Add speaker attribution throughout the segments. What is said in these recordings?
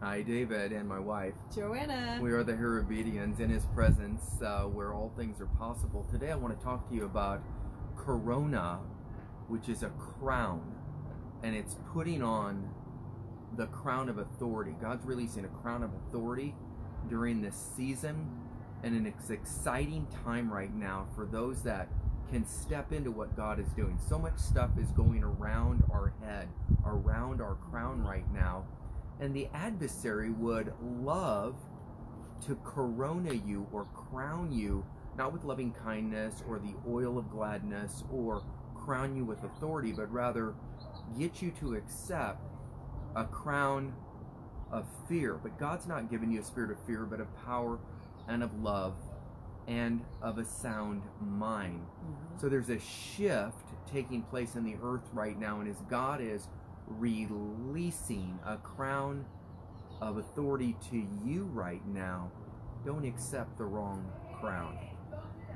Speaker 1: Hi, David, and my wife.
Speaker 2: Joanna.
Speaker 1: We are the Herodians in His presence, uh, where all things are possible. Today, I want to talk to you about Corona, which is a crown, and it's putting on the crown of authority. God's releasing a crown of authority during this season, and it's an exciting time right now for those that can step into what God is doing. So much stuff is going around our head, around our crown right now and the adversary would love to corona you or crown you, not with loving kindness or the oil of gladness or crown you with authority, but rather get you to accept a crown of fear. But God's not giving you a spirit of fear, but of power and of love and of a sound mind. Mm-hmm. So there's a shift taking place in the earth right now, and as God is releasing a crown of authority to you right now, don't accept the wrong crown.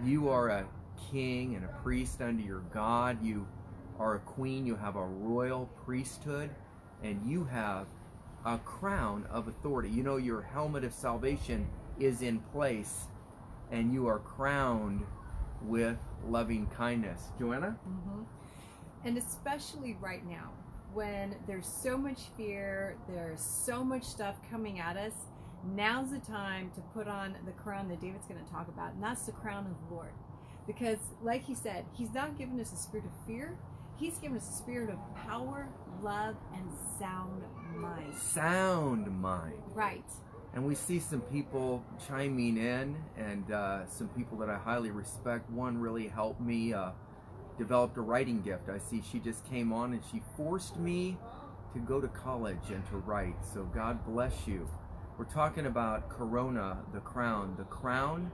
Speaker 1: You are a king and a priest under your God. You are a queen. You have a royal priesthood. And you have a crown of authority. You know, your helmet of salvation is in place. And you are crowned with loving kindness. Joanna?
Speaker 2: Mm-hmm. And especially right now, when there's so much fear, there's so much stuff coming at us, now's the time to put on the crown that David's going to talk about, and that's the crown of the Lord. Because, like he said, he's not given us a spirit of fear, he's given us a spirit of power, love, and sound mind.
Speaker 1: Sound mind.
Speaker 2: Right.
Speaker 1: And we see some people chiming in, and uh, some people that I highly respect. One really helped me. Uh, developed a writing gift. I see she just came on and she forced me to go to college and to write. So God bless you. We're talking about Corona, the crown, the crown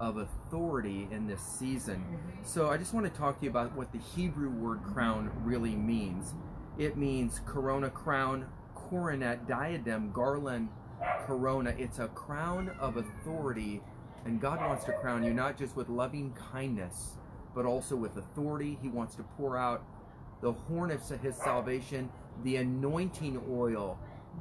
Speaker 1: of authority in this season. So I just want to talk to you about what the Hebrew word crown really means. It means corona, crown, coronet, diadem, garland, corona. It's a crown of authority, and God wants to crown you not just with loving kindness but also with authority. He wants to pour out the horn of his salvation, the anointing oil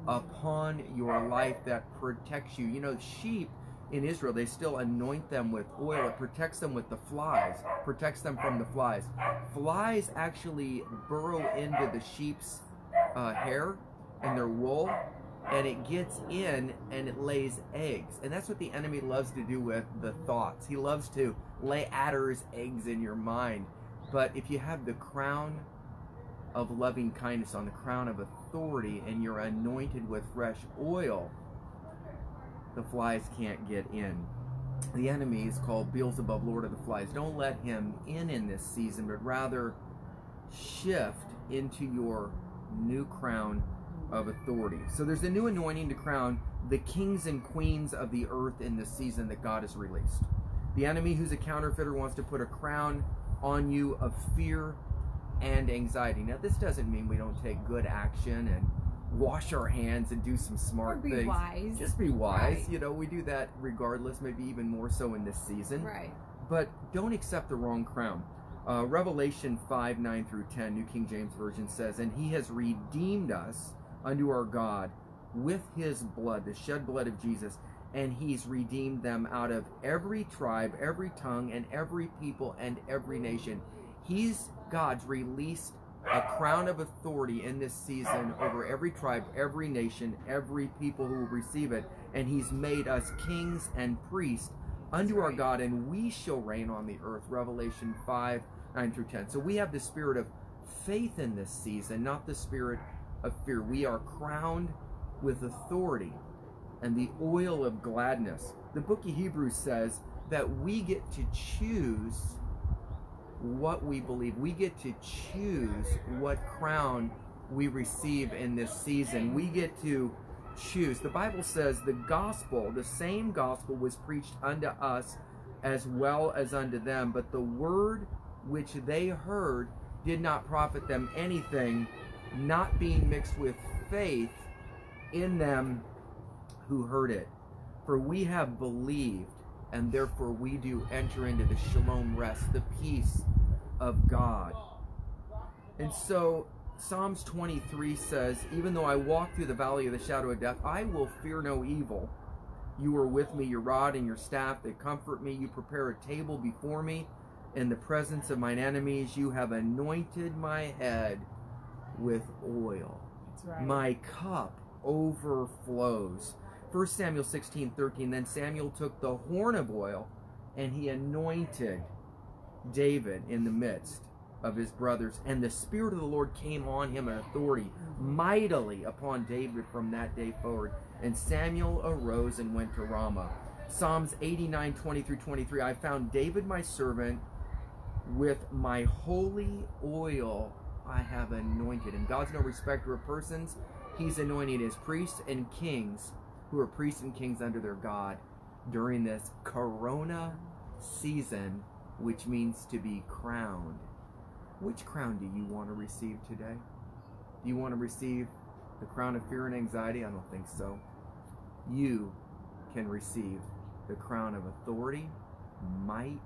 Speaker 1: upon your life that protects you. You know, sheep in Israel, they still anoint them with oil. It protects them with the flies, protects them from the flies. Flies actually burrow into the sheep's uh, hair and their wool, and it gets in and it lays eggs. And that's what the enemy loves to do with the thoughts. He loves to lay adder's eggs in your mind. But if you have the crown of loving kindness on the crown of authority and you're anointed with fresh oil, the flies can't get in. The enemy is called Beelzebub, Lord of the Flies. Don't let him in in this season, but rather shift into your new crown of authority. So there's a new anointing to crown the kings and queens of the earth in this season that God has released. The enemy, who's a counterfeiter, wants to put a crown on you of fear and anxiety. Now, this doesn't mean we don't take good action and wash our hands and do some smart things.
Speaker 2: Wise.
Speaker 1: Just be wise.
Speaker 2: Right.
Speaker 1: You know, we do that regardless, maybe even more so in this season.
Speaker 2: Right.
Speaker 1: But don't accept the wrong crown. Uh, Revelation 5 9 through 10, New King James Version says, And he has redeemed us unto our God with his blood, the shed blood of Jesus, and he's redeemed them out of every tribe, every tongue, and every people and every nation. He's God's released a crown of authority in this season over every tribe, every nation, every people who will receive it, and he's made us kings and priests unto our God, and we shall reign on the earth. Revelation 5 9 through 10. So we have the spirit of faith in this season, not the spirit of fear. We are crowned with authority and the oil of gladness. The book of Hebrews says that we get to choose what we believe. We get to choose what crown we receive in this season. We get to choose. The Bible says the gospel, the same gospel, was preached unto us as well as unto them, but the word which they heard did not profit them anything not being mixed with faith in them who heard it. For we have believed, and therefore we do enter into the shalom rest, the peace of God. And so Psalms 23 says, Even though I walk through the valley of the shadow of death, I will fear no evil. You are with me, your rod and your staff, they comfort me. You prepare a table before me in the presence of mine enemies. You have anointed my head with oil.
Speaker 2: Right.
Speaker 1: My cup overflows. 1 Samuel 16 13. Then Samuel took the horn of oil and he anointed David in the midst of his brothers. And the Spirit of the Lord came on him in authority mightily upon David from that day forward. And Samuel arose and went to Ramah. Psalms 89 20 through 23. I found David my servant with my holy oil I have anointed. And God's no respecter of persons. He's anointing his priests and kings who are priests and kings under their God during this corona season, which means to be crowned. Which crown do you want to receive today? Do you want to receive the crown of fear and anxiety? I don't think so. You can receive the crown of authority, might,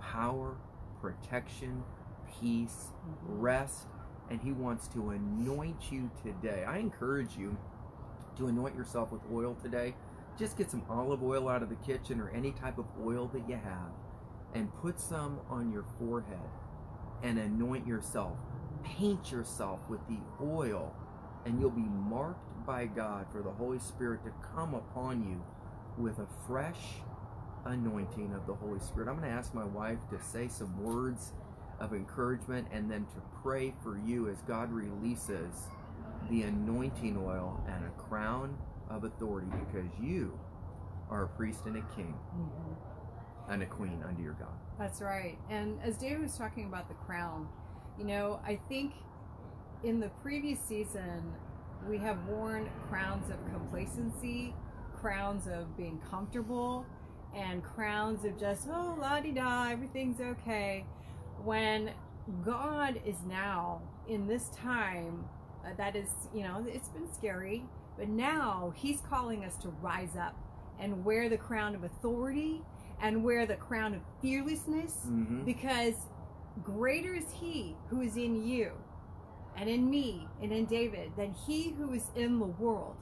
Speaker 1: power, protection, peace, mm-hmm. rest, and He wants to anoint you today. I encourage you to anoint yourself with oil today. Just get some olive oil out of the kitchen or any type of oil that you have and put some on your forehead and anoint yourself. Paint yourself with the oil, and you'll be marked by God for the Holy Spirit to come upon you with a fresh anointing of the Holy Spirit. I'm going to ask my wife to say some words of encouragement and then to pray for you as God releases the anointing oil and a crown of authority because you are a priest and a king
Speaker 2: Mhm.
Speaker 1: and a queen under your God.
Speaker 2: That's right. And as David was talking about the crown, you know, I think in the previous season, we have worn crowns of complacency, crowns of being comfortable, and crowns of just, oh, la di da, everything's okay. When God is now in this time, uh, that is, you know, it's been scary, but now He's calling us to rise up and wear the crown of authority and wear the crown of fearlessness
Speaker 1: Mm-hmm.
Speaker 2: because greater is he who is in you and in me and in David than he who is in the world.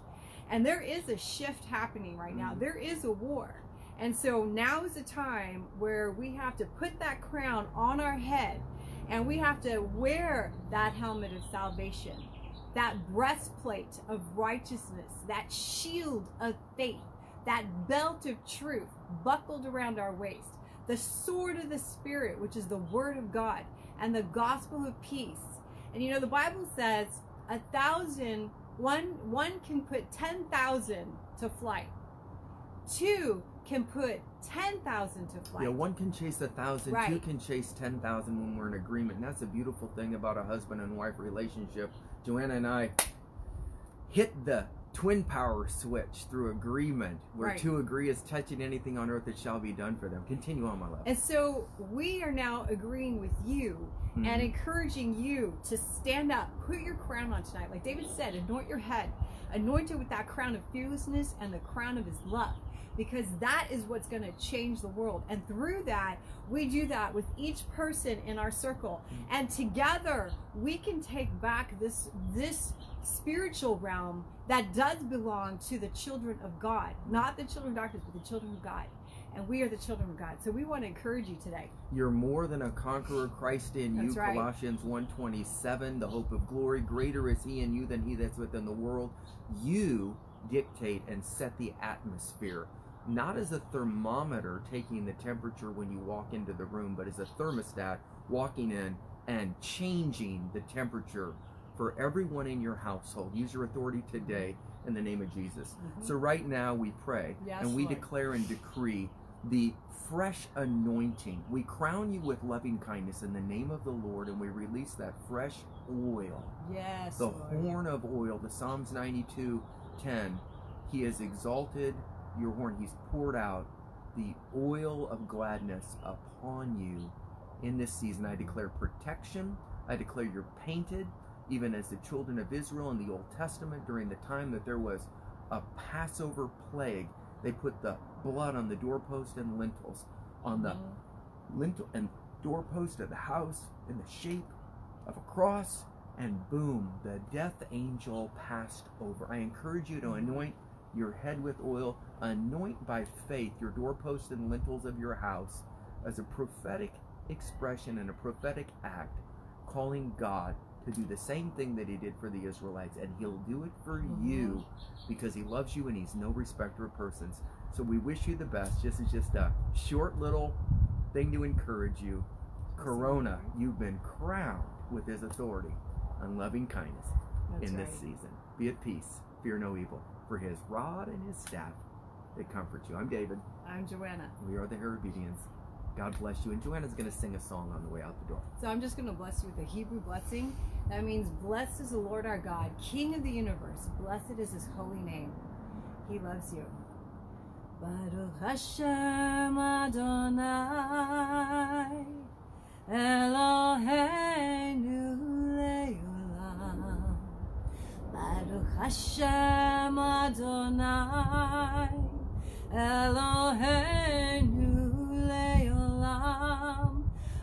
Speaker 2: And there is a shift happening right now.
Speaker 1: Mhm.
Speaker 2: There is a war. And so now is a time where we have to put that crown on our head and we have to wear that helmet of salvation, that breastplate of righteousness, that shield of faith, that belt of truth buckled around our waist, the sword of the Spirit, which is the word of God, and the gospel of peace. And you know, the Bible says a thousand, one, one can put 10,000 to flight, two can put 10,000 to flight.
Speaker 1: Yeah, one can chase a thousand,
Speaker 2: Right.
Speaker 1: can chase ten thousand when we're in agreement. And that's a beautiful thing about a husband and wife relationship. Joanna and I hit the twin power switch through agreement, where
Speaker 2: Right.
Speaker 1: two agree is touching anything on earth that shall be done for them. Continue on, my love.
Speaker 2: And so we are now agreeing with you
Speaker 1: Mhm.
Speaker 2: and encouraging you to stand up, put your crown on tonight. Like David said, anoint your head, anoint it with that crown of fearlessness and the crown of his love. Because that is what's going to change the world. And through that, we do that with each person in our circle. Mm. And together, we can take back this this spiritual realm that does belong to the children of God. Not the children of darkness, but the children of God. And we are the children of God. So we want to encourage you today.
Speaker 1: You're more than a conqueror, Christ in you.
Speaker 2: Right.
Speaker 1: Colossians 1.27, the hope of glory. Greater is he in you than he that's within the world. You dictate and set the atmosphere. Not as a thermometer taking the temperature when you walk into the room, but as a thermostat walking in and changing the temperature for everyone in your household. Use your authority today in the name of Jesus.
Speaker 2: Mhm.
Speaker 1: So right now we pray
Speaker 2: Yes,
Speaker 1: and we
Speaker 2: Lord.
Speaker 1: declare and decree the fresh anointing. We crown you with loving kindness in the name of the Lord and we release that fresh oil,
Speaker 2: Yes.
Speaker 1: the
Speaker 2: Lord.
Speaker 1: horn of oil, the Psalms 92 10. He has exalted your horn, He's poured out the oil of gladness upon you in this season. I declare protection. I declare you're painted, even as the children of Israel in the Old Testament during the time that there was a Passover plague. They put the blood on the doorpost and lintels, on the
Speaker 2: Mhm.
Speaker 1: lintel and doorpost of the house in the shape of a cross, and boom, the death angel passed over. I encourage you to anoint your head with oil, anoint by faith your doorposts and lintels of your house as a prophetic expression and a prophetic act, calling God to do the same thing that He did for the Israelites, and He'll do it for oh, you because He loves you and He's no respecter of persons. So we wish you the best. This is just a short little thing to encourage you. Corona, you've been crowned with His authority and loving kindness
Speaker 2: That's
Speaker 1: in
Speaker 2: right.
Speaker 1: this season. Be at peace, fear no evil, for his rod and his staff they comfort you. I'm David.
Speaker 2: I'm Joanna.
Speaker 1: We are the Herobedians. God bless you. And Joanna's going to sing a song on the way out the door.
Speaker 2: So I'm just going to bless you with a Hebrew blessing. That means, Blessed is the Lord our God, King of the universe. Blessed is his holy name. He loves you. Baruch Hashem Adonai Eloheinu Hashem Adonai Eloheinu le'olam.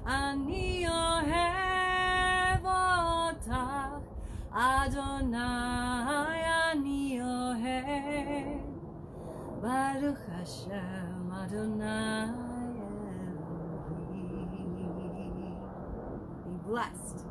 Speaker 2: Ani ohev otach Adonai ani ohev Baruch Hashem Adonai Elohim. Be blessed.